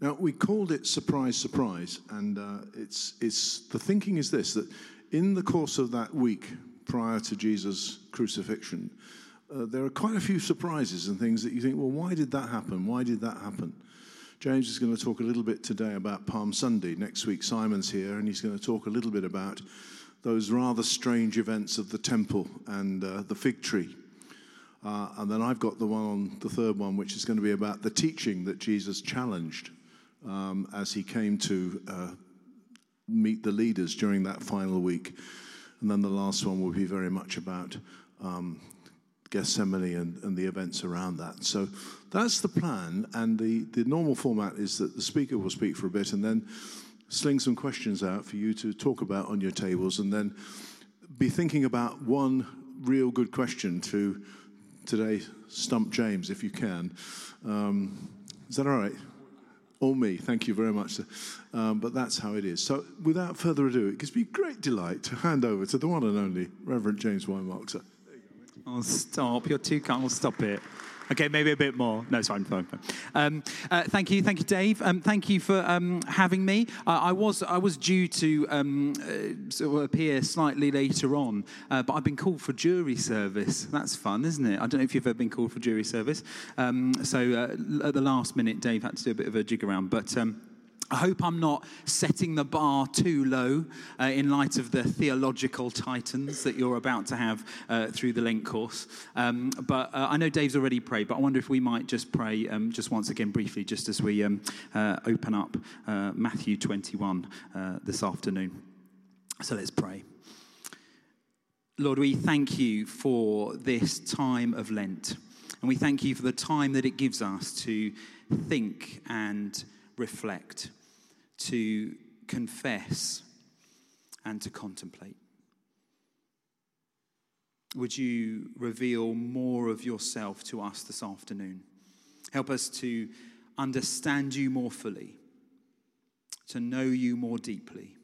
Now, we called it Surprise, Surprise, and uh, it's, it's, the thinking is this that in the course of that week prior to Jesus' crucifixion, uh, there are quite a few surprises and things that you think, well, why did that happen? Why did that happen? James is going to talk a little bit today about Palm Sunday. Next week, Simon's here, and he's going to talk a little bit about those rather strange events of the temple and uh, the fig tree. Uh, and then I've got the one on the third one, which is going to be about the teaching that Jesus challenged um, as he came to uh, meet the leaders during that final week. And then the last one will be very much about um, Gethsemane and, and, the events around that. So that's the plan. And the, the normal format is that the speaker will speak for a bit and then sling some questions out for you to talk about on your tables and then be thinking about one real good question to today stump James if you can. Um, is that all right? Or me, thank you very much. Um, but that's how it is. So, without further ado, it gives me great delight to hand over to the one and only Reverend James Whymark. Oh, stop. You're too kind. Stop it. Okay, maybe a bit more. No, it's fine, fine, fine. Um, uh, thank you, thank you, Dave. Um, thank you for um, having me. Uh, I was I was due to um, uh, sort of appear slightly later on, uh, but I've been called for jury service. That's fun, isn't it? I don't know if you've ever been called for jury service. Um, so uh, at the last minute, Dave had to do a bit of a jig around, but. I hope I'm not setting the bar too low uh, in light of the theological titans that you're about to have uh, through the Lent course. Um, but uh, I know Dave's already prayed, but I wonder if we might just pray um, just once again briefly, just as we um, uh, open up uh, Matthew 21 uh, this afternoon. So let's pray. Lord, we thank you for this time of Lent. And we thank you for the time that it gives us to think and reflect to confess and to contemplate. Would you reveal more of yourself to us this afternoon? Help us to understand you more fully, to know you more deeply,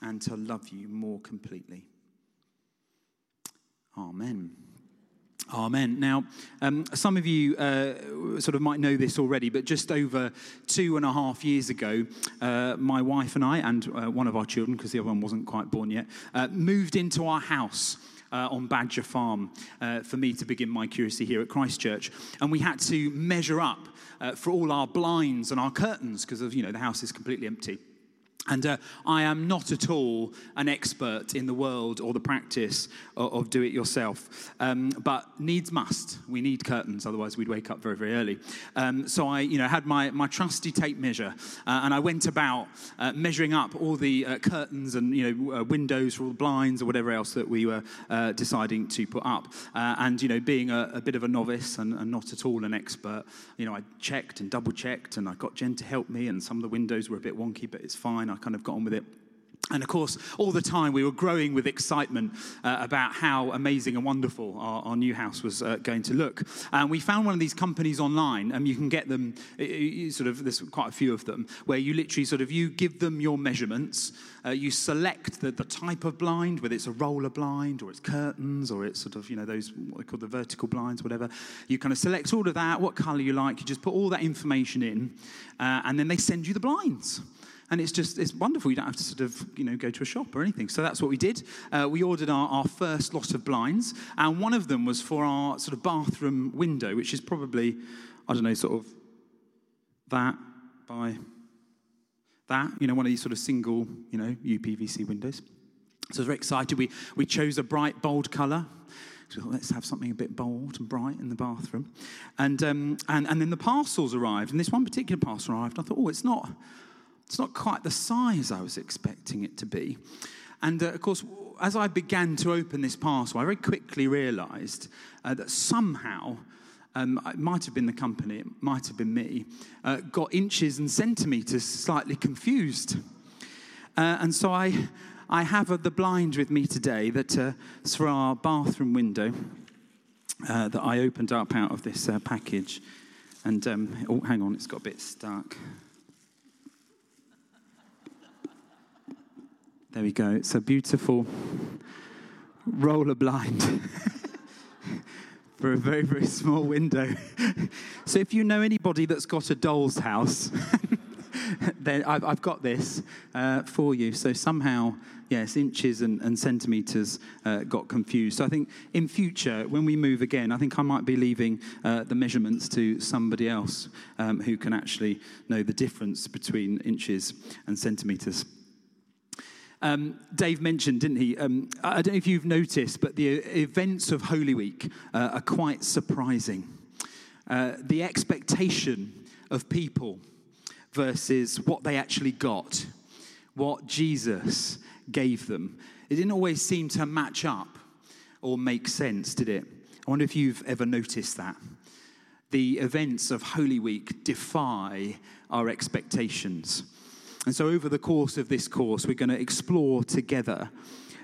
and to love you more completely. Amen. Amen. Now, um, some of you uh, sort of might know this already, but just over two and a half years ago, uh, my wife and I, and uh, one of our children, because the other one wasn't quite born yet, uh, moved into our house. Uh, on Badger Farm, uh, for me to begin my curacy here at Christ Church, and we had to measure up for all our blinds and our curtains because of you know the house is completely empty. And uh, I am not at all an expert in the world or the practice of, of do it yourself, um, but needs must. We need curtains, otherwise we'd wake up very, very early. Um, so I, you know, had my, my trusty tape measure, uh, and I went about uh, measuring up all the uh, curtains and you know uh, windows for all the blinds or whatever else that we were uh, deciding to put up. and you know, being a, a bit of a novice and, and, not at all an expert, you know, I checked and double checked, and I got Jen to help me, and some of the windows were a bit wonky, but it's fine. Kind of got on with it. And of course, all the time we were growing with excitement uh, about how amazing and wonderful our, our new house was uh, going to look. And we found one of these companies online, and you can get them, sort of, there's quite a few of them, where you literally sort of, you give them your measurements, uh, you select the, the type of blind, whether it's a roller blind or it's curtains or it's sort of, you know, those, what they call the vertical blinds, whatever. You kind of select all of that, what color you like, you just put all that information in, uh, and then they send you the blinds and it's just it's wonderful. You don't have to sort of you know go to a shop or anything. So that's what we did. Uh, we ordered our, our first lot of blinds, and one of them was for our sort of bathroom window, which is probably I don't know sort of that by that you know one of these sort of single you know UPVC windows. So I was very excited. We we chose a bright bold colour. So let's have something a bit bold and bright in the bathroom. And, um, and, and then the parcels arrived, and this one particular parcel arrived. I thought, oh, it's not, it's not quite the size I was expecting it to be. And uh, of course, as I began to open this parcel, I very quickly realized uh, that somehow, um, it might have been the company, it might have been me, uh, got inches and centimeters slightly confused. Uh, and so I, I have the blind with me today that uh, for our bathroom window uh, that I opened up out of this package. And um, oh, hang on, it's got a bit stuck. There we go. It's a beautiful roller blind. for a very, very small window. so if you know anybody that's got a doll's house, then I've, I've, got this uh, for you. So somehow, yes, inches and, and centimeters uh, got confused. So I think in future, when we move again, I think I might be leaving uh, the measurements to somebody else um, who can actually know the difference between inches and centimeters. Um, Dave mentioned, didn't he? Um, I don't know if you've noticed, but the events of Holy Week uh, are quite surprising. Uh, the expectation of people versus what they actually got, what Jesus gave them. It didn't always seem to match up or make sense, did it? I wonder if you've ever noticed that. The events of Holy Week defy our expectations. And so, over the course of this course, we're going to explore together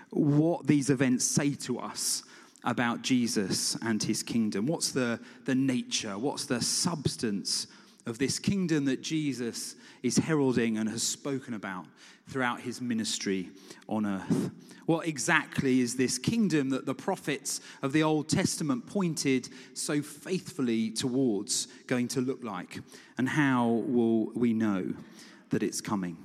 what these events say to us about Jesus and his kingdom. What's the, the nature? What's the substance of this kingdom that Jesus is heralding and has spoken about throughout his ministry on earth? What exactly is this kingdom that the prophets of the Old Testament pointed so faithfully towards going to look like? And how will we know? That it's coming.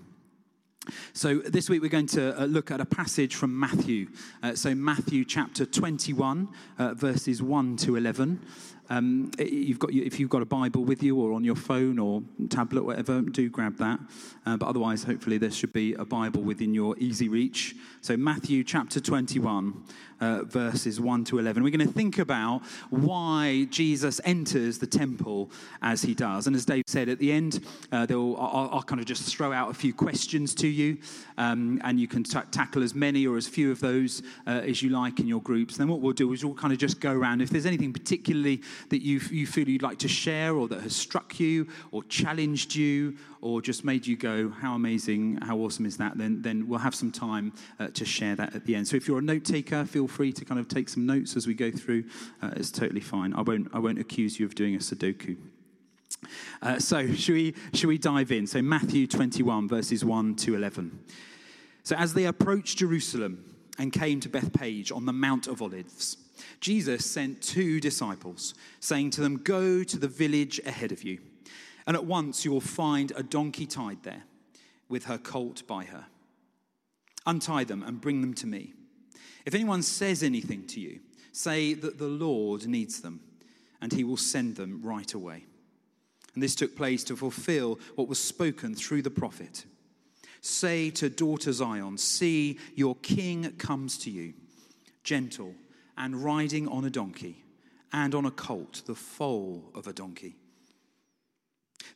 So, this week we're going to uh, look at a passage from Matthew. Uh, so, Matthew chapter 21, uh, verses 1 to 11. Um, you've got, if you've got a Bible with you or on your phone or tablet, whatever, do grab that. Uh, but otherwise, hopefully, there should be a Bible within your easy reach. So, Matthew chapter 21, uh, verses 1 to 11. We're going to think about why Jesus enters the temple as he does. And as Dave said at the end, uh, I'll, I'll, kind of just throw out a few questions to you, um, and you can t- tackle as many or as few of those uh, as you like in your groups. And then what we'll do is we'll kind of just go around. If there's anything particularly that you, you feel you'd like to share or that has struck you or challenged you or just made you go, how amazing, how awesome is that, then, then we'll have some time uh, to share that at the end. So if you're a note taker, feel free to kind of take some notes as we go through. Uh, it's totally fine. I won't, I won't accuse you of doing a Sudoku. Uh, so, should we, should we dive in? So, Matthew 21, verses 1 to 11. So, as they approached Jerusalem and came to Bethphage on the Mount of Olives, Jesus sent two disciples, saying to them, Go to the village ahead of you and at once you will find a donkey tied there with her colt by her. Untie them and bring them to me. If anyone says anything to you, say that the Lord needs them, and he will send them right away. And this took place to fulfill what was spoken through the prophet. Say to daughter Zion, See, your king comes to you, gentle and riding on a donkey, and on a colt, the foal of a donkey.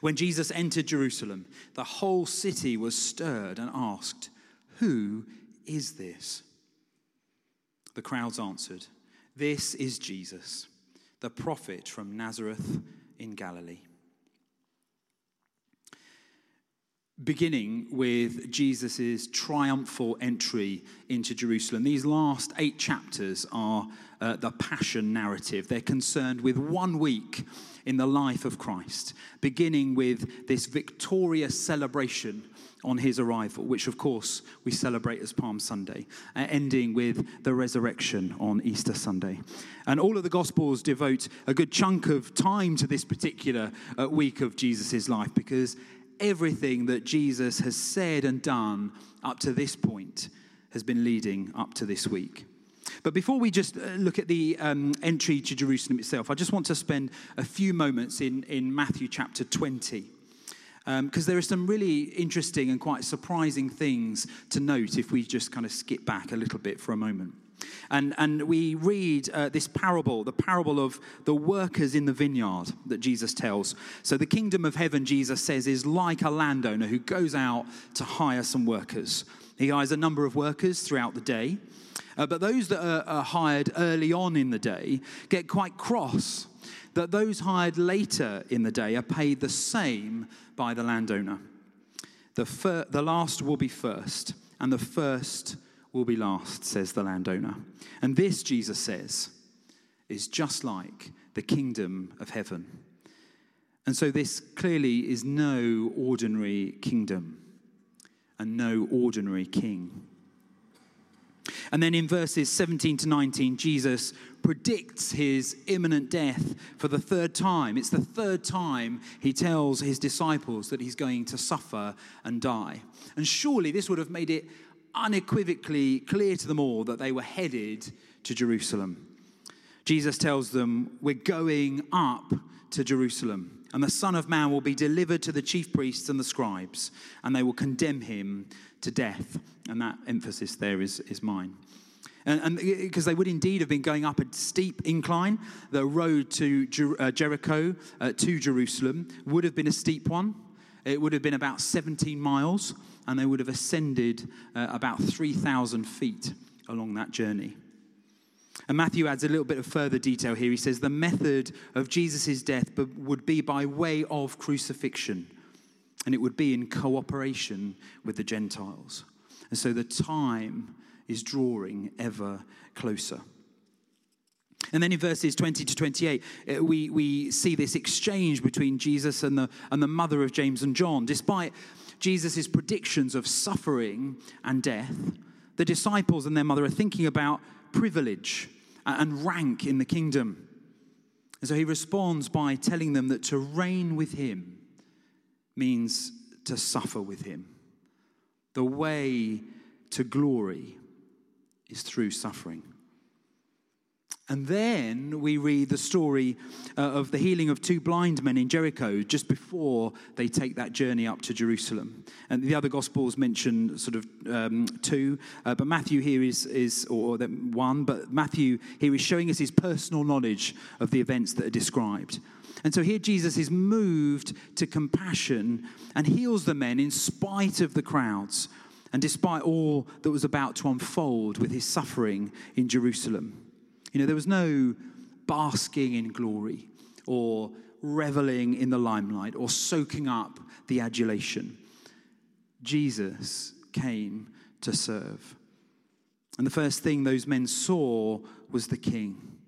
When Jesus entered Jerusalem, the whole city was stirred and asked, Who is this? The crowds answered, This is Jesus, the prophet from Nazareth in Galilee. beginning with Jesus' triumphal entry into Jerusalem. These last eight chapters are uh, the passion narrative. They're concerned with one week in the life of Christ, beginning with this victorious celebration on his arrival, which of course we celebrate as Palm Sunday, uh, ending with the resurrection on Easter Sunday. And all of the Gospels devote a good chunk of time to this particular uh, week of Jesus' life because everything that Jesus has said and done up to this point has been leading up to this week. But before we just uh, look at the um, entry to Jerusalem itself, I just want to spend a few moments in, in Matthew chapter 20. Because um, there are some really interesting and quite surprising things to note if we just kind of skip back a little bit for a moment. And, and we read uh, this parable, the parable of the workers in the vineyard that Jesus tells. So, the kingdom of heaven, Jesus says, is like a landowner who goes out to hire some workers. He hires a number of workers throughout the day, uh, but those that are, are hired early on in the day get quite cross that those hired later in the day are paid the same by the landowner. The, fir- the last will be first, and the first will be last, says the landowner. And this, Jesus says, is just like the kingdom of heaven. And so, this clearly is no ordinary kingdom and no ordinary king. And then in verses 17 to 19, Jesus predicts his imminent death for the third time. It's the third time he tells his disciples that he's going to suffer and die. And surely this would have made it unequivocally clear to them all that they were headed to Jerusalem. Jesus tells them, We're going up to Jerusalem, and the Son of Man will be delivered to the chief priests and the scribes, and they will condemn him to death. And that emphasis there is, is mine. And because they would indeed have been going up a steep incline, the road to Jer- uh, Jericho uh, to Jerusalem would have been a steep one. It would have been about 17 miles, and they would have ascended uh, about 3,000 feet along that journey. And Matthew adds a little bit of further detail here. He says the method of Jesus' death would be by way of crucifixion, and it would be in cooperation with the Gentiles. And so the time is drawing ever closer. And then in verses 20 to 28, uh, we, we see this exchange between Jesus and the, and the mother of James and John. Despite Jesus' predictions of suffering and death, the disciples and their mother are thinking about privilege and rank in the kingdom. And so he responds by telling them that to reign with him means to suffer with him. The way to glory is through suffering. And then we read the story uh, of the healing of two blind men in Jericho just before they take that journey up to Jerusalem. And the other Gospels mention sort of um, two, uh, but Matthew here is, is or, or one, but Matthew here is showing us his personal knowledge of the events that are described. And so here Jesus is moved to compassion and heals the men in spite of the crowds and despite all that was about to unfold with his suffering in Jerusalem. You know, there was no basking in glory or reveling in the limelight or soaking up the adulation. Jesus came to serve. And the first thing those men saw was the king.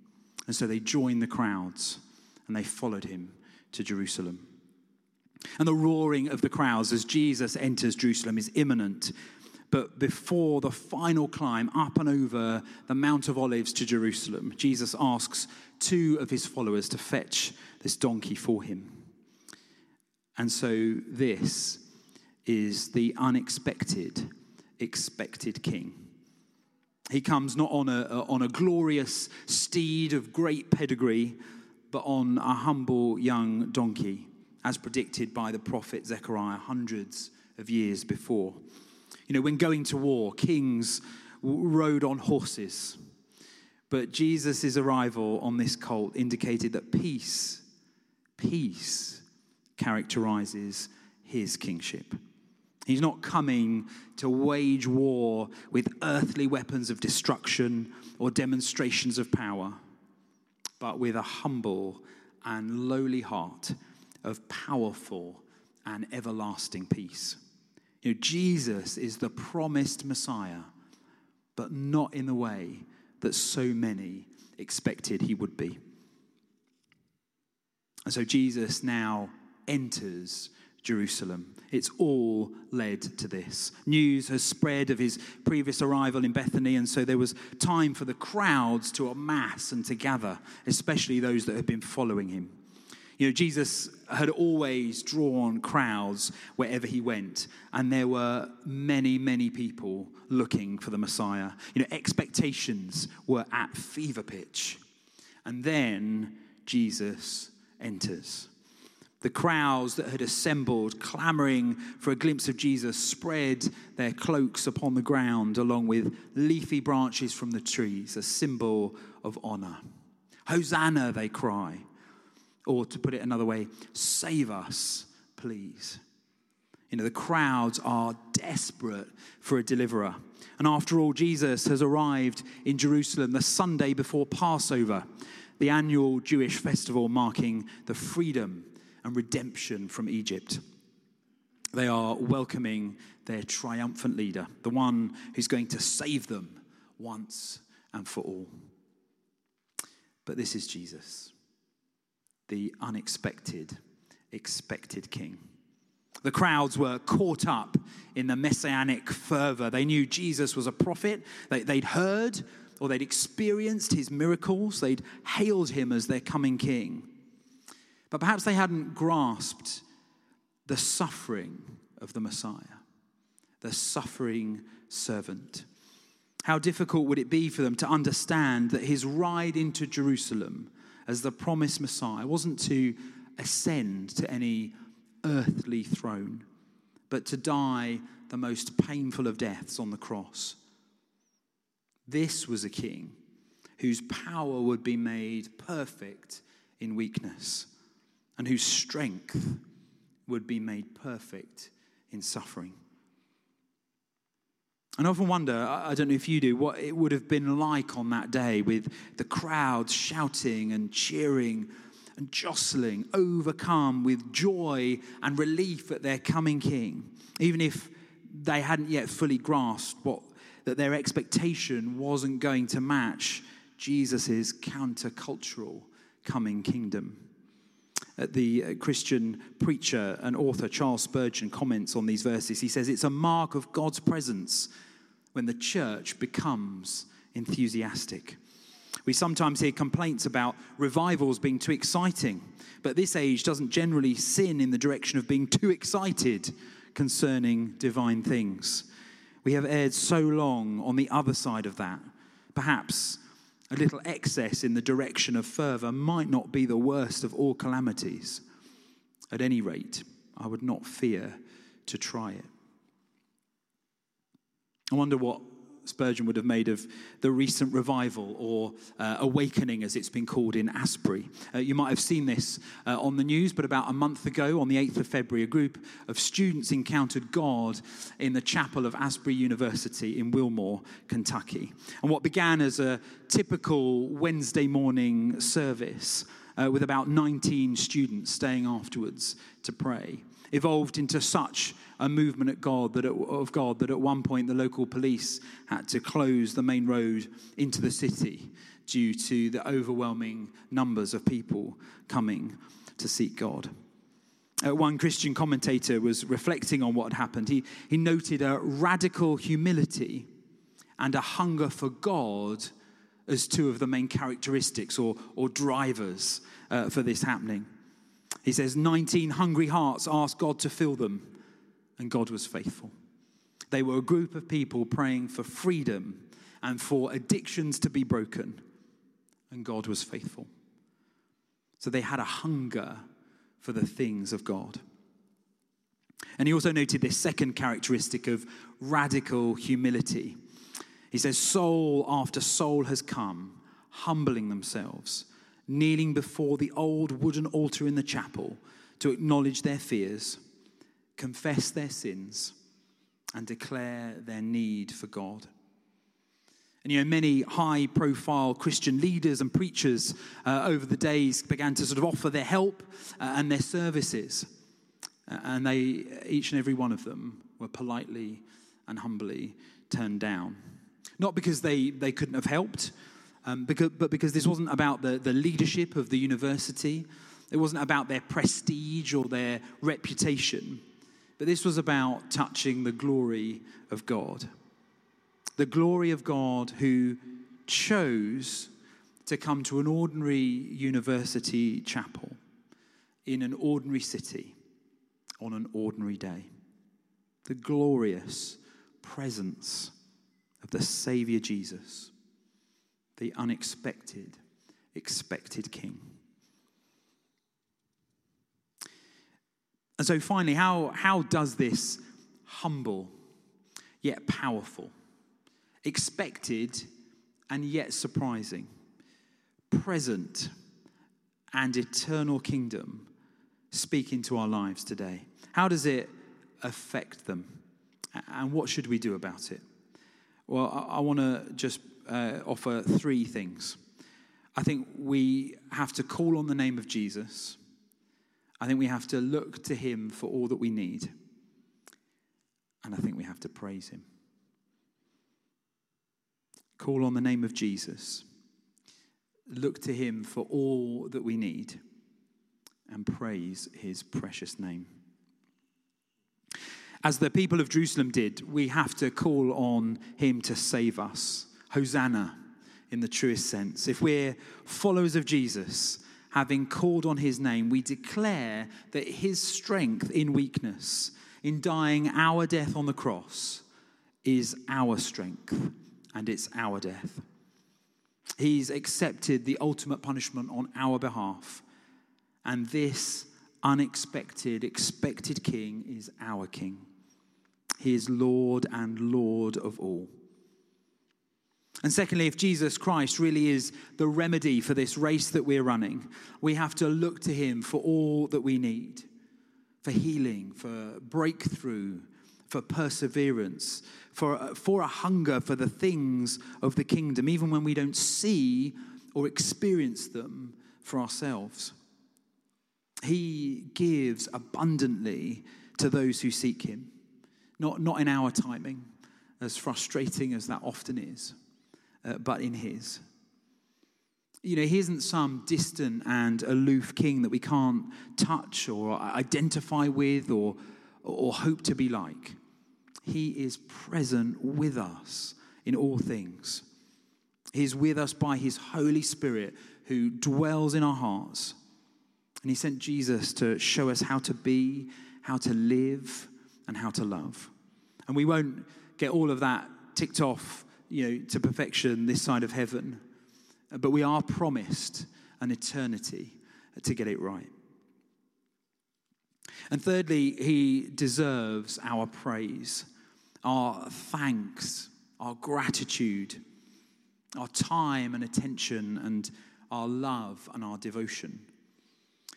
And so they joined the crowds and they followed him to Jerusalem. And the roaring of the crowds as Jesus enters Jerusalem is imminent. But before the final climb up and over the Mount of Olives to Jerusalem, Jesus asks two of his followers to fetch this donkey for him. And so this is the unexpected, expected king. He comes not on a, on a glorious steed of great pedigree, but on a humble young donkey, as predicted by the prophet Zechariah hundreds of years before. You know, when going to war, kings rode on horses. But Jesus' arrival on this colt indicated that peace, peace characterizes his kingship. He's not coming to wage war with earthly weapons of destruction or demonstrations of power, but with a humble and lowly heart of powerful and everlasting peace. You know, Jesus is the promised Messiah, but not in the way that so many expected he would be. And so Jesus now enters Jerusalem. It's all led to this. News has spread of his previous arrival in Bethany, and so there was time for the crowds to amass and to gather, especially those that had been following him. You know, Jesus had always drawn crowds wherever he went, and there were many, many people looking for the Messiah. You know, expectations were at fever pitch. And then Jesus enters. The crowds that had assembled, clamoring for a glimpse of Jesus, spread their cloaks upon the ground along with leafy branches from the trees, a symbol of honor. Hosanna, they cry. Or to put it another way, save us, please. You know, the crowds are desperate for a deliverer. And after all, Jesus has arrived in Jerusalem the Sunday before Passover, the annual Jewish festival marking the freedom and redemption from Egypt. They are welcoming their triumphant leader, the one who's going to save them once and for all. But this is Jesus, the unexpected, expected king. The crowds were caught up in the messianic fervor. They knew Jesus was a prophet. They, would heard or they'd experienced his miracles. They'd hailed him as their coming king. But perhaps they hadn't grasped the suffering of the Messiah, the suffering servant. How difficult would it be for them to understand that his ride into Jerusalem as the promised Messiah wasn't to ascend to any earthly throne, but to die the most painful of deaths on the cross? This was a king whose power would be made perfect in weakness and whose strength would be made perfect in suffering. And I often wonder, I don't know if you do, what it would have been like on that day with the crowds shouting and cheering and jostling, overcome with joy and relief at their coming king, even if they hadn't yet fully grasped what, that their expectation wasn't going to match Jesus' countercultural coming kingdom the uh, Christian preacher and author Charles Spurgeon comments on these verses. He says, It's a mark of God's presence when the church becomes enthusiastic. We sometimes hear complaints about revivals being too exciting, but this age doesn't generally sin in the direction of being too excited concerning divine things. We have erred so long on the other side of that. Perhaps a little excess in the direction of fervor might not be the worst of all calamities. At any rate, I would not fear to try it. I wonder what Spurgeon would have made of the recent revival or uh, awakening, as it's been called in Asbury. Uh, you might have seen this uh, on the news, but about a month ago, on the 8th of February, a group of students encountered God in the chapel of Asbury University in Wilmore, Kentucky. And what began as a typical Wednesday morning service uh, with about 19 students staying afterwards to pray evolved into such a movement at God that at, of God that at one point the local police had to close the main road into the city due to the overwhelming numbers of people coming to seek God. Uh, one Christian commentator was reflecting on what had happened. He, he noted a radical humility and a hunger for God as two of the main characteristics or, or drivers uh, for this happening. He says, 19 hungry hearts asked God to fill them, and God was faithful. They were a group of people praying for freedom and for addictions to be broken, and God was faithful. So they had a hunger for the things of God. And he also noted this second characteristic of radical humility. He says, Soul after soul has come, humbling themselves kneeling before the old wooden altar in the chapel to acknowledge their fears, confess their sins, and declare their need for God. And you know, many high profile Christian leaders and preachers uh, over the days began to sort of offer their help uh, and their services. Uh, and they, each and every one of them, were politely and humbly turned down. Not because they, they couldn't have helped, um, because, but because this wasn't about the, the leadership of the university, it wasn't about their prestige or their reputation, but this was about touching the glory of God. The glory of God who chose to come to an ordinary university chapel in an ordinary city on an ordinary day. The glorious presence of the Savior Jesus the unexpected, expected king. And so, finally, how, how does this humble yet powerful, expected and yet surprising, present and eternal kingdom speak into our lives today? How does it affect them? And what should we do about it? Well, I, I want to just uh, offer three things. I think we have to call on the name of Jesus. I think we have to look to him for all that we need. And I think we have to praise him. Call on the name of Jesus. Look to him for all that we need. And praise his precious name. As the people of Jerusalem did, we have to call on him to save us. Hosanna, in the truest sense. If we're followers of Jesus, having called on his name, we declare that his strength in weakness, in dying our death on the cross, is our strength and it's our death. He's accepted the ultimate punishment on our behalf. And this unexpected, expected king is our king. He is Lord and Lord of all. And secondly, if Jesus Christ really is the remedy for this race that we're running, we have to look to him for all that we need for healing, for breakthrough, for perseverance, for, for a hunger for the things of the kingdom, even when we don't see or experience them for ourselves. He gives abundantly to those who seek him not, not in our timing, as frustrating as that often is, uh, but in His. You know, He isn't some distant and aloof king that we can't touch or identify with or, or hope to be like. He is present with us in all things. He's with us by His Holy Spirit who dwells in our hearts. And He sent Jesus to show us how to be, how to live, and how to love. And we won't get all of that ticked off, you know, to perfection this side of heaven. Uh, but we are promised an eternity to get it right. And thirdly, he deserves our praise, our thanks, our gratitude, our time and attention, and our love and our devotion.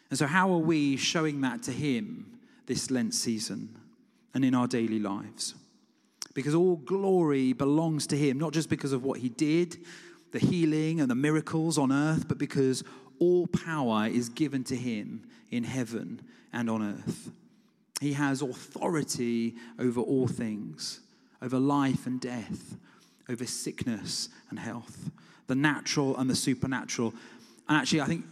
And so, how are we showing that to him this Lent season? and in our daily lives. Because all glory belongs to Him, not just because of what He did, the healing and the miracles on earth, but because all power is given to Him in heaven and on earth. He has authority over all things, over life and death, over sickness and health, the natural and the supernatural. And actually, I think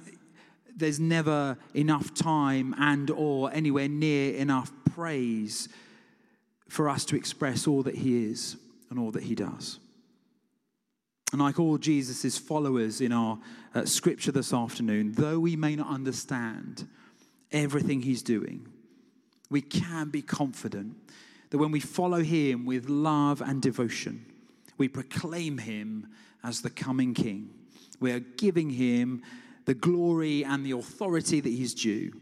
there's never enough time and or anywhere near enough praise for us to express all that he is and all that he does. And like all Jesus' followers in our uh, scripture this afternoon, though we may not understand everything he's doing, we can be confident that when we follow him with love and devotion, we proclaim him as the coming king. We are giving him the glory and the authority that he's due,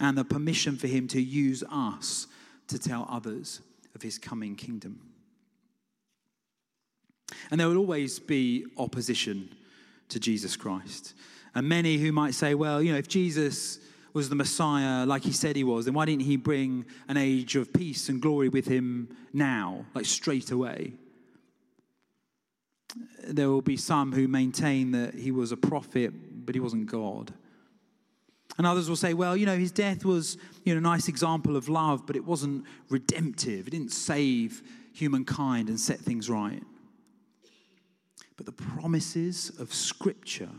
and the permission for him to use us to tell others of his coming kingdom. And there will always be opposition to Jesus Christ. And many who might say, well, you know, if Jesus was the Messiah like he said he was, then why didn't he bring an age of peace and glory with him now, like straight away? There will be some who maintain that he was a prophet, but he wasn't God. And others will say, well, you know, his death was, you know, a nice example of love, but it wasn't redemptive. It didn't save humankind and set things right. But the promises of Scripture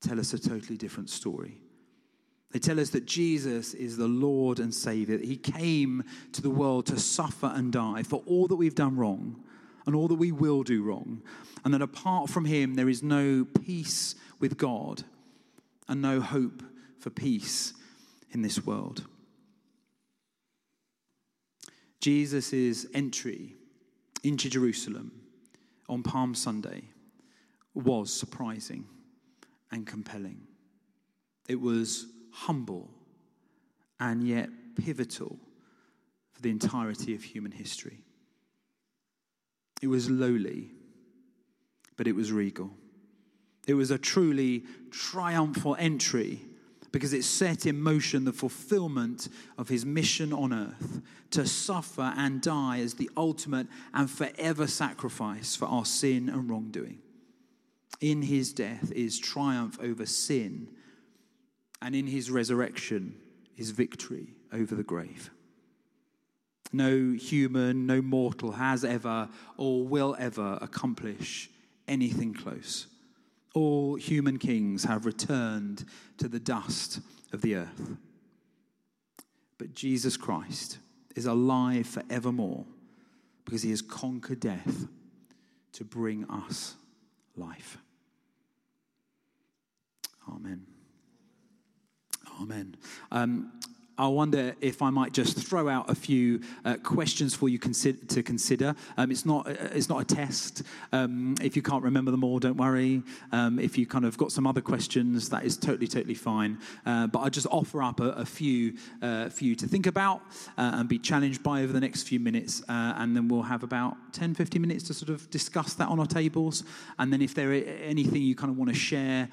tell us a totally different story. They tell us that Jesus is the Lord and Savior, that He came to the world to suffer and die for all that we've done wrong and all that we will do wrong, and that apart from Him, there is no peace with God and no hope for peace in this world. Jesus' entry into Jerusalem on Palm Sunday was surprising and compelling. It was humble and yet pivotal for the entirety of human history. It was lowly, but it was regal. It was a truly triumphal entry because it set in motion the fulfillment of his mission on earth to suffer and die as the ultimate and forever sacrifice for our sin and wrongdoing. In his death is triumph over sin, and in his resurrection is victory over the grave. No human, no mortal has ever or will ever accomplish anything close. All human kings have returned to the dust of the earth. But Jesus Christ is alive forevermore because he has conquered death to bring us life. Amen. Amen. Um, I wonder if I might just throw out a few uh, questions for you to consider. Um, it's, not, uh, it's not a test. Um, if you can't remember them all, don't worry. Um, if you kind of got some other questions, that is totally, totally fine. Uh, but I'll just offer up a, a few uh, for you to think about uh, and be challenged by over the next few minutes. Uh, and then we'll have about 10, 15 minutes to sort of discuss that on our tables. And then if there is anything you kind of want to share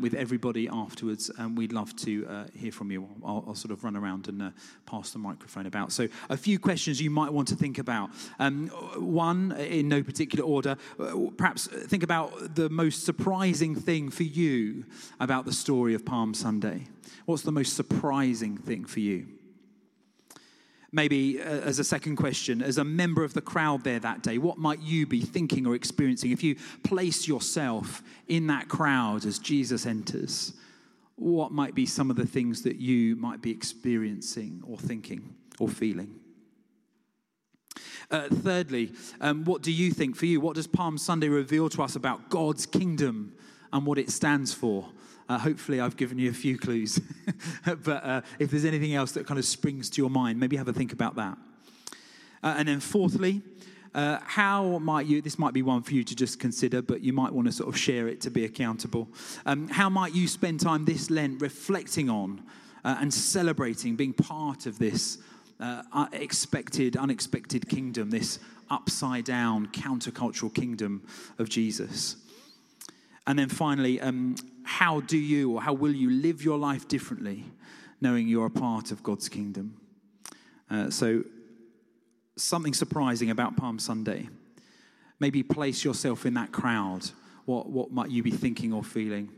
with everybody afterwards, um, we'd love to hear from you. I'll, I'll sort of run around around and uh, pass the microphone about. So, a few questions you might want to think about. Um, one, in no particular order, uh, perhaps think about the most surprising thing for you about the story of Palm Sunday. What's the most surprising thing for you? maybe uh, as a second question, as a member of the crowd there that day, what might you be thinking or experiencing if you place yourself in that crowd as Jesus enters? What might be some of the things that you might be experiencing or thinking or feeling? Uh, thirdly, um, what do you think for you? What does Palm Sunday reveal to us about God's kingdom and what it stands for? Uh, hopefully, I've given you a few clues. but uh, if there's anything else that kind of springs to your mind, maybe have a think about that. Uh, and then, fourthly, uh, how might you, this might be one for you to just consider, but you might want to sort of share it to be accountable. Um, how might you spend time this Lent reflecting on uh, and celebrating being part of this uh, expected, unexpected kingdom, this upside down, countercultural kingdom of Jesus? And then finally, um, how do you or how will you live your life differently, knowing you're a part of God's kingdom? Uh, so something surprising about Palm Sunday. Maybe place yourself in that crowd. What, what might you be thinking or feeling?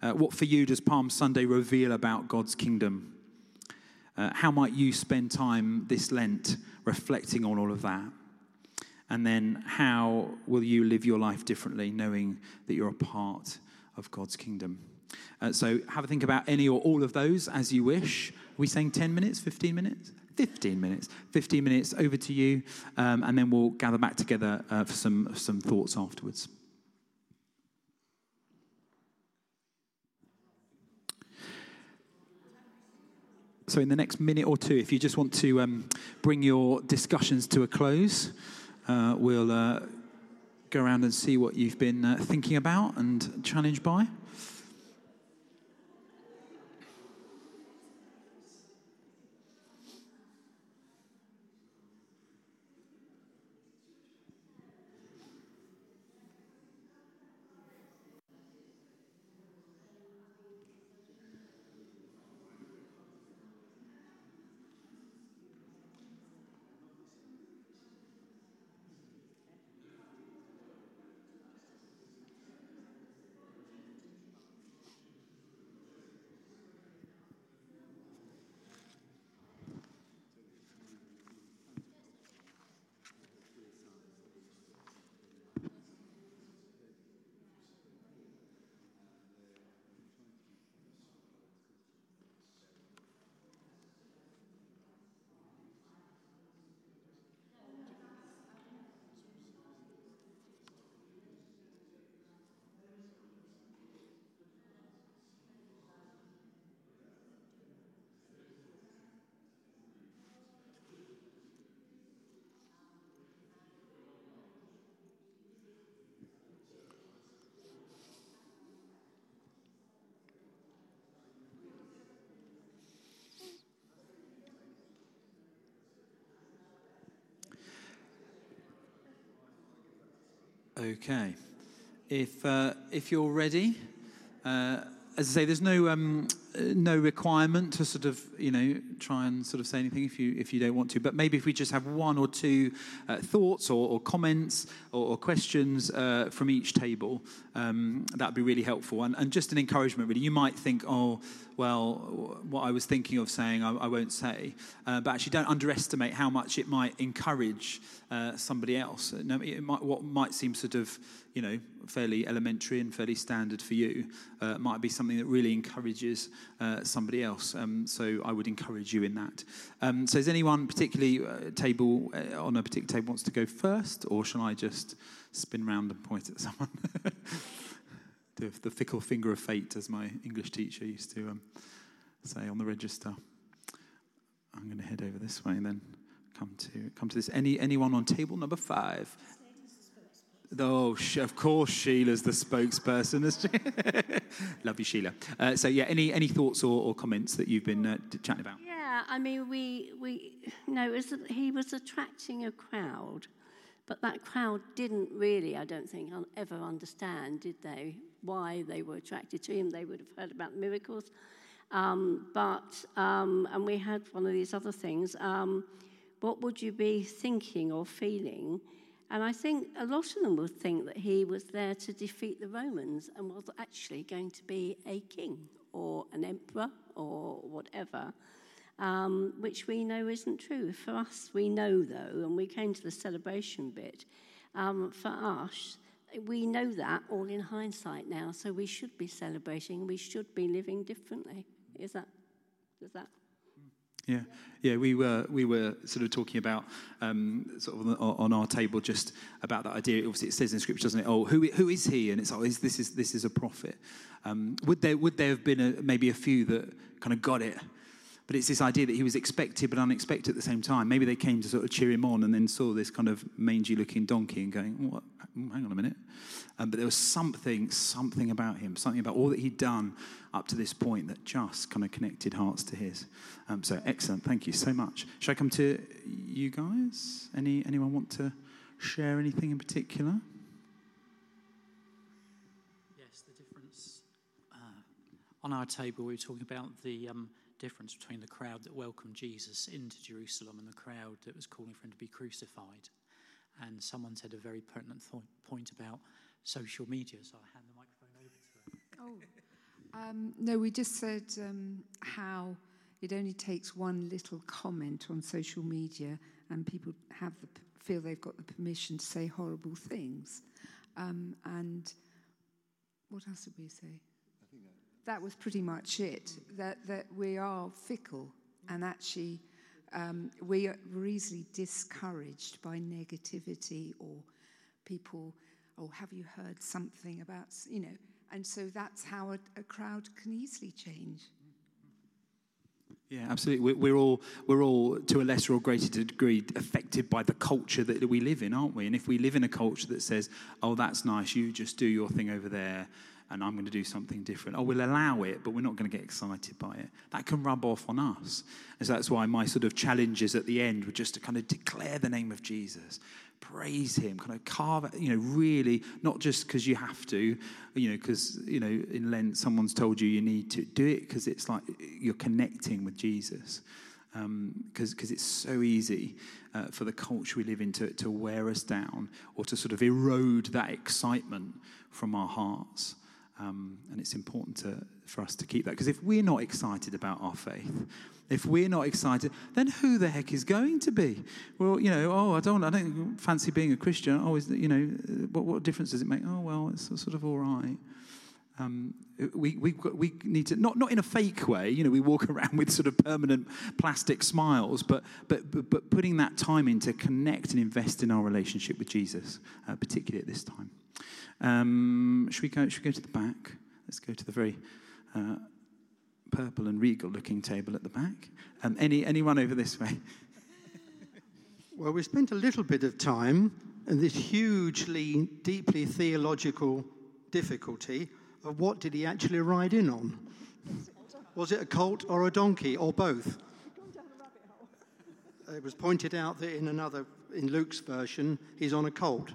Uh, what for you does Palm Sunday reveal about God's kingdom? Uh, how might you spend time this Lent reflecting on all of that? And then how will you live your life differently, knowing that you're a part of God's kingdom? Uh, so have a think about any or all of those as you wish. Are we saying 10 minutes, 15 minutes? 15 minutes. 15 minutes over to you, um, and then we'll gather back together uh, for some, some thoughts afterwards. So, in the next minute or two, if you just want to um, bring your discussions to a close, uh, we'll uh, go around and see what you've been uh, thinking about and challenged by. Okay. If, uh, if you're ready, uh, as I say, there's no um, no requirement to sort of you know try and sort of say anything if you if you don't want to. But maybe if we just have one or two uh, thoughts or, or comments or, or questions uh, from each table, um, that'd be really helpful. And, and, just an encouragement, really. You might think, oh, well, what I was thinking of saying, I, I won't say. Uh, but actually, don't underestimate how much it might encourage uh, somebody else. Might, what might seem sort of you know, fairly elementary and fairly standard for you, uh, might be something that really encourages uh, somebody else. Um, so I would encourage you in that. Um, so, is anyone particularly uh, table uh, on a particular table wants to go first, or shall I just spin round and point at someone? the, the, fickle finger of fate, as my English teacher used to um, say on the register. I'm going to head over this way and then come to come to this. Any anyone on table number five? Oh, of course, Sheila's the spokesperson. Love you, Sheila. Uh, so, yeah, any any thoughts or, or comments that you've been uh, chatting about? Yeah, I mean, we we no, was, he was attracting a crowd, but that crowd didn't really, I don't think, ever understand, did they, why they were attracted to him? They would have heard about miracles, um, but um, and we had one of these other things. Um, what would you be thinking or feeling? And I think a lot of them would think that he was there to defeat the Romans and was actually going to be a king or an emperor or whatever, um, which we know isn't true. For us, we know though, and we came to the celebration bit, um, for us, we know that all in hindsight now, so we should be celebrating, we should be living differently. Is that, is that? Yeah, yeah. We were we were sort of talking about um, sort of on on, our table just about that idea. Obviously, it says in Scripture, doesn't it? Oh, who who is he? And it's oh, is, this is this is a prophet. Um, would there would there have been a, maybe a few that kind of got it? But it's this idea that he was expected but unexpected at the same time. Maybe they came to sort of cheer him on and then saw this kind of mangy looking donkey and going, what? hang on a minute. Um, but there was something, something about him, something about all that he'd done up to this point that just kind of connected hearts to his. Um, so excellent. Thank you so much. Shall I come to you guys? Any, anyone want to share anything in particular? Yes, the difference. Uh, on our table, we were talking about the. Um, difference between the crowd that welcomed Jesus into Jerusalem and the crowd that was calling for him to be crucified. And someone said a very pertinent th- point about social media, so I hand the microphone over to her. Oh, um, no, we just said um, how it only takes one little comment on social media and people have the, feel they've got the permission to say horrible things. Um, and what else did we say? That was pretty much it. That that we are fickle, and actually, um, we are easily discouraged by negativity or people. Oh, have you heard something about you know? And so that's how a, a crowd can easily change. Yeah, absolutely. We're all, we're all, to a lesser or greater degree, affected by the culture that we live in, aren't we? And if we live in a culture that says, oh, that's nice, you just do your thing over there, and I'm going to do something different. Oh, we'll allow it, but we're not going to get excited by it. That can rub off on us. And so that's why my sort of challenges at the end were just to kind of declare the name of Jesus, praise him, kind of carve you know, really, not just because you have to, you know, because, you know, in Lent someone's told you you need to do it because it's like you're connecting with Jesus because um, it's so easy uh, for the culture we live in to, to wear us down or to sort of erode that excitement from our hearts. Um, and it's important to, for us to keep that. Because if we're not excited about our faith, if we're not excited, then who the heck is going to be? Well, you know, oh, I don't, I don't fancy being a Christian. Oh, is, you know, what, what difference does it make? Oh, well, it's sort of all right. Um, we, we, we need to, not, not in a fake way, you know, we walk around with sort of permanent plastic smiles, but, but, but, putting that time in to connect and invest in our relationship with Jesus, uh, particularly at this time. Um, should, we go, should we go to the back? Let's go to the very uh, purple and regal looking table at the back. Um, any, anyone over this way? well, we spent a little bit of time in this hugely, deeply theological difficulty what did he actually ride in on? Was it a colt or a donkey or both? It was pointed out that in another, in Luke's version, he's on a colt.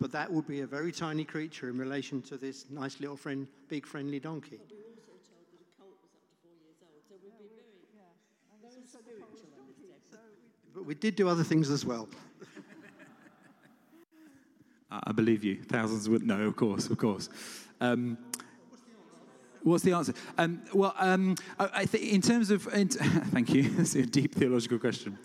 but that would be a very tiny creature in relation to this nice little friend, big friendly donkey. But we did do other things as well. I believe you. Thousands would no, of course, of course. Um, What's the answer? Um, well, um, I, think in terms of, in t- thank you. That's a deep theological question.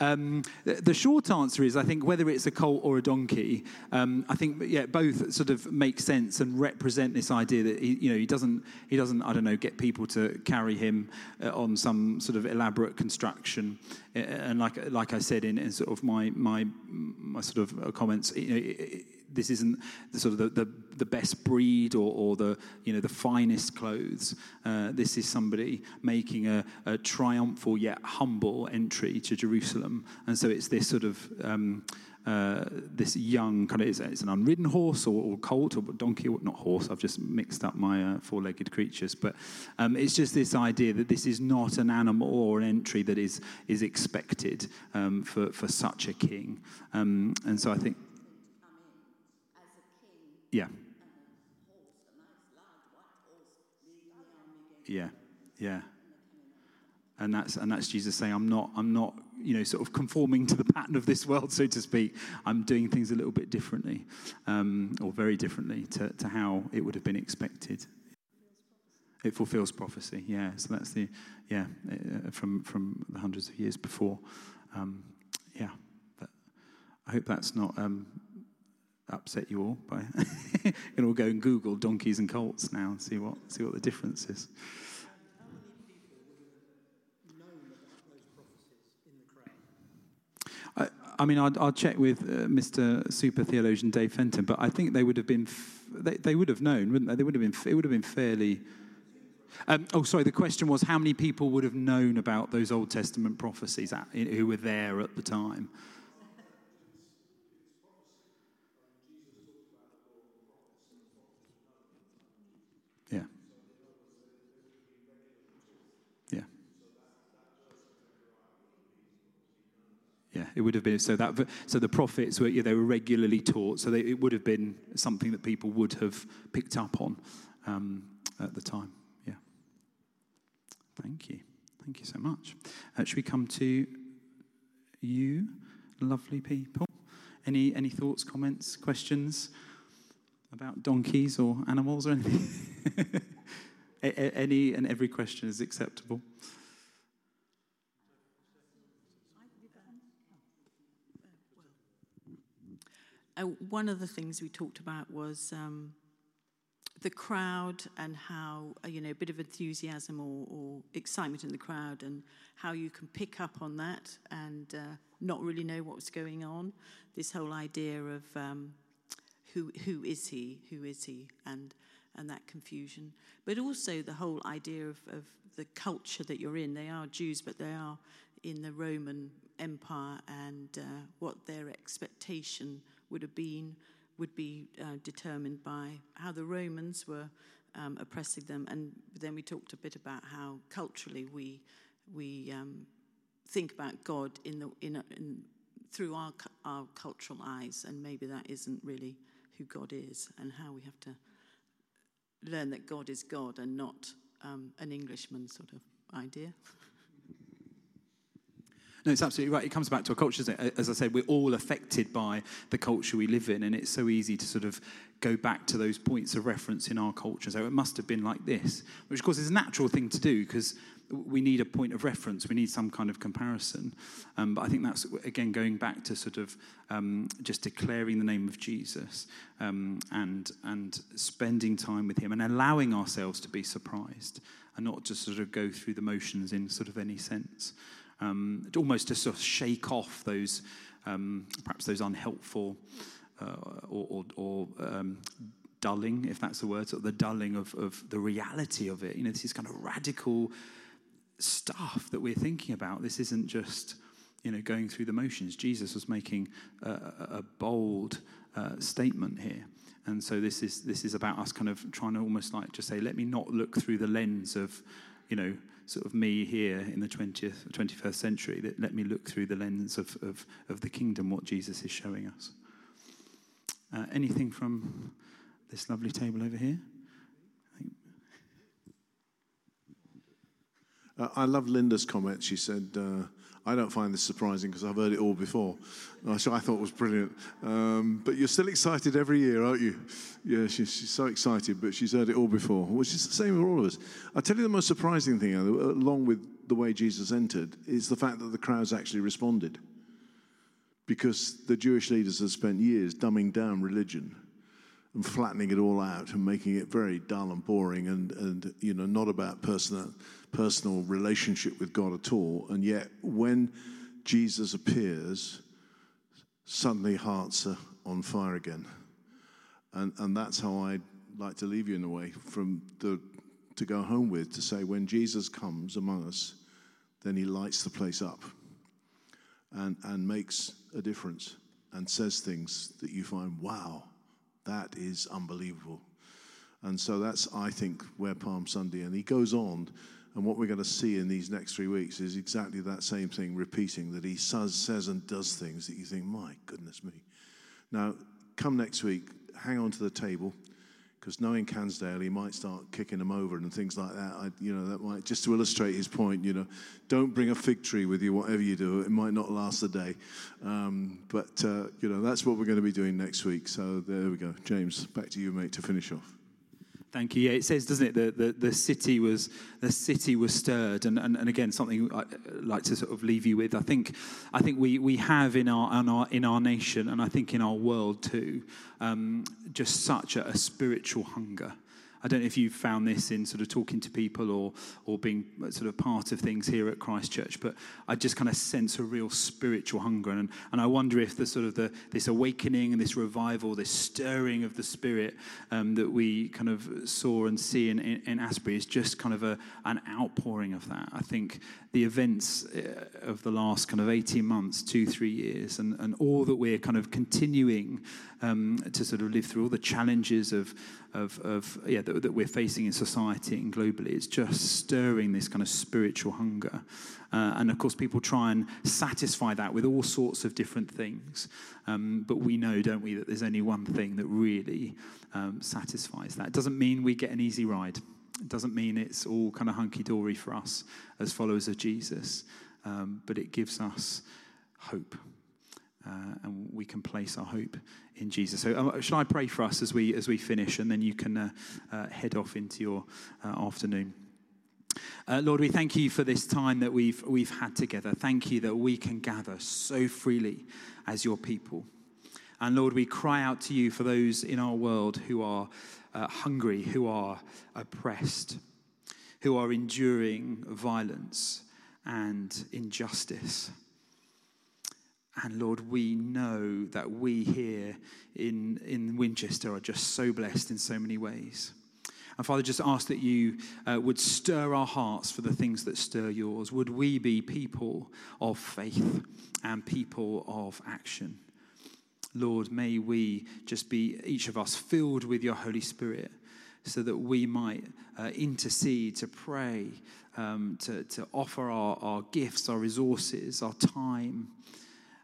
Um, the, the, short answer is, I think whether it's a colt or a donkey, um, I think yeah, both sort of make sense and represent this idea that he, you know, he doesn't, he doesn't, I don't know, get people to carry him uh, on some sort of elaborate construction. Uh, and like, like I said in, in, sort of my, my, my sort of comments, you know, this isn't the sort of the, the, the best breed or, or, the you know the finest clothes. Uh, this is somebody making a, a, triumphal yet humble entry to Jerusalem, and so it's this sort of. Um, uh, this young kind of it's, it's an unridden horse or, or, colt or donkey or not horse i've just mixed up my uh, four-legged creatures but um, it's just this idea that this is not an animal or an entry that is is expected um, for, for such a king um, and so i think yeah. Yeah, yeah. And that's and that's Jesus saying, I'm not, I'm not, you know, sort of conforming to the pattern of this world, so to speak. I'm doing things a little bit differently, um, or very differently to, to how it would have been expected. It fulfills prophecy, yeah. So that's the, yeah, uh, from from the hundreds of years before, um, yeah. But I hope that's not um, upset you all by you can all go and Google donkeys and colts now and see what see what the difference is. I, I mean, I'd, I'll check with uh, Mr. Super Theologian Dave Fenton, but I think they would have been, f- they, they would have known, wouldn't they? They would have been, it would have been fairly. Um, oh, sorry. The question was how many people would have known about those Old Testament prophecies at, who were there at the time. Yeah, it would have been so that so the prophets were yeah, they were regularly taught, so they, it would have been something that people would have picked up on um, at the time. Yeah. Thank you, thank you so much. Uh, should we come to you, lovely people? Any any thoughts, comments, questions about donkeys or animals or anything? any and every question is acceptable. Uh, one of the things we talked about was um, the crowd and how, uh, you know, a bit of enthusiasm or, or, excitement in the crowd and how you can pick up on that and uh, not really know what's going on. This whole idea of um, who, who is he, who is he, and, and that confusion. But also the whole idea of, of the culture that you're in. They are Jews, but they are in the Roman Empire and uh, what their expectation would have been would be uh, determined by how the Romans were um, oppressing them, and then we talked a bit about how culturally we we um, think about God in the in, in through our our cultural eyes, and maybe that isn't really who God is, and how we have to learn that God is God and not um, an Englishman sort of idea. No, it's absolutely right. It comes back to a culture, As I said, we're all affected by the culture we live in, and it's so easy to sort of go back to those points of reference in our culture. So it must have been like this, which, of course, is a natural thing to do because we need a point of reference. We need some kind of comparison. Um, but I think that's, again, going back to sort of um, just declaring the name of Jesus um, and, and spending time with him and allowing ourselves to be surprised and not just sort of go through the motions in sort of any sense um, almost to sort of shake off those, um, perhaps those unhelpful uh, or, or, or um, dulling, if that's the word, sort of the dulling of, of the reality of it. You know, this is kind of radical stuff that we're thinking about. This isn't just, you know, going through the motions. Jesus was making a, a bold uh, statement here. And so this is this is about us kind of trying to almost like just say, let me not look through the lens of, you know, sort of me here in the 20th, 21st century that let me look through the lens of, of, of the kingdom, what Jesus is showing us. Uh, anything from this lovely table over here? Uh, I love Linda's comment. She said, uh, I don't find this surprising because I've heard it all before, which I thought it was brilliant. Um, but you're still excited every year, aren't you? Yeah, she's, she's, so excited, but she's heard it all before, which is the same for all of us. I'll tell you the most surprising thing, along with the way Jesus entered, is the fact that the crowds actually responded. Because the Jewish leaders had spent years dumbing down religion and flattening it all out and making it very dull and boring and, and you know, not about personal, personal relationship with God at all. And yet, when Jesus appears, suddenly hearts are on fire again. And, and that's how I'd like to leave you in a way from the, to go home with, to say when Jesus comes among us, then he lights the place up and, and makes a difference and says things that you find, wow, that is unbelievable. And so that's, I think, where Palm Sunday, and he goes on, and what we're going to see in these next three weeks is exactly that same thing repeating, that he says, says and does things that you think, my goodness me. Now, come next week, hang on to the table because knowing Cansdale, he might start kicking them over and things like that. I, you know, that might just to illustrate his point. You know, don't bring a fig tree with you, whatever you do. It might not last a day, um, but uh, you know that's what we're going to be doing next week. So there we go, James. Back to you, mate, to finish off. Thank you. Yeah, it says, doesn't it, that the, the city was the city was stirred, and, and, and again, something I'd like to sort of leave you with. I think I think we, we have in our, in our in our nation, and I think in our world too, um, just such a, a spiritual hunger I don't know if you've found this in sort of talking to people or, or being sort of part of things here at Christ Church, but I just kind of sense a real spiritual hunger. And, and I wonder if the sort of the, this awakening and this revival, this stirring of the spirit um, that we kind of saw and see in, in, in Asbury is just kind of a, an outpouring of that. I think the events uh, of the last kind of 18 months, two, three years, and, and all that we're kind of continuing um, to sort of live through, all the challenges of, of, of yeah, that, that, we're facing in society and globally. It's just stirring this kind of spiritual hunger. Uh, and of course, people try and satisfy that with all sorts of different things. Um, but we know, don't we, that there's only one thing that really um, satisfies that. It doesn't mean we get an easy ride. It doesn't mean it's all kind of hunky dory for us as followers of Jesus. Um, but it gives us hope. Uh, and we can place our hope in Jesus. So, um, should I pray for us as we as we finish, and then you can uh, uh, head off into your uh, afternoon. Uh, Lord, we thank you for this time that we've we've had together. Thank you that we can gather so freely as your people. And Lord, we cry out to you for those in our world who are uh, hungry, who are oppressed, who are enduring violence and injustice. And Lord, we know that we here in, in Winchester are just so blessed in so many ways. And Father, just ask that you uh, would stir our hearts for the things that stir yours. Would we be people of faith and people of action? Lord, may we just be, each of us, filled with your Holy Spirit so that we might uh, intercede, to pray, um, to, to offer our, our gifts, our resources, our time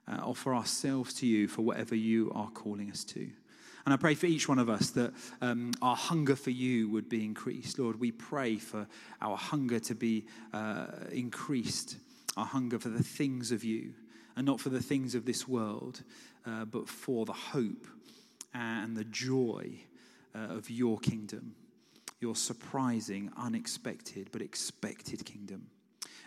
uh, offer ourselves to you for whatever you are calling us to. And I pray for each one of us that um, our hunger for you would be increased. Lord, we pray for our hunger to be uh, increased, our hunger for the things of you, and not for the things of this world, uh, but for the hope and the joy uh, of your kingdom, your surprising, unexpected, but expected kingdom.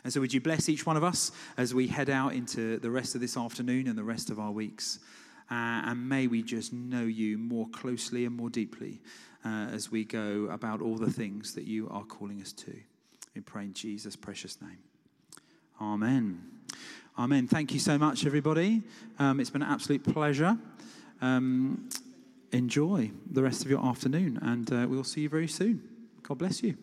And so, would you bless each one of us as we head out into the rest of this afternoon and the rest of our weeks? Uh, and may we just know you more closely and more deeply uh, as we go about all the things that you are calling us to. We pray in Jesus' precious name. Amen. Amen. Thank you so much, everybody. Um, it's been an absolute pleasure. Um, enjoy the rest of your afternoon, and uh, we'll see you very soon. God bless you.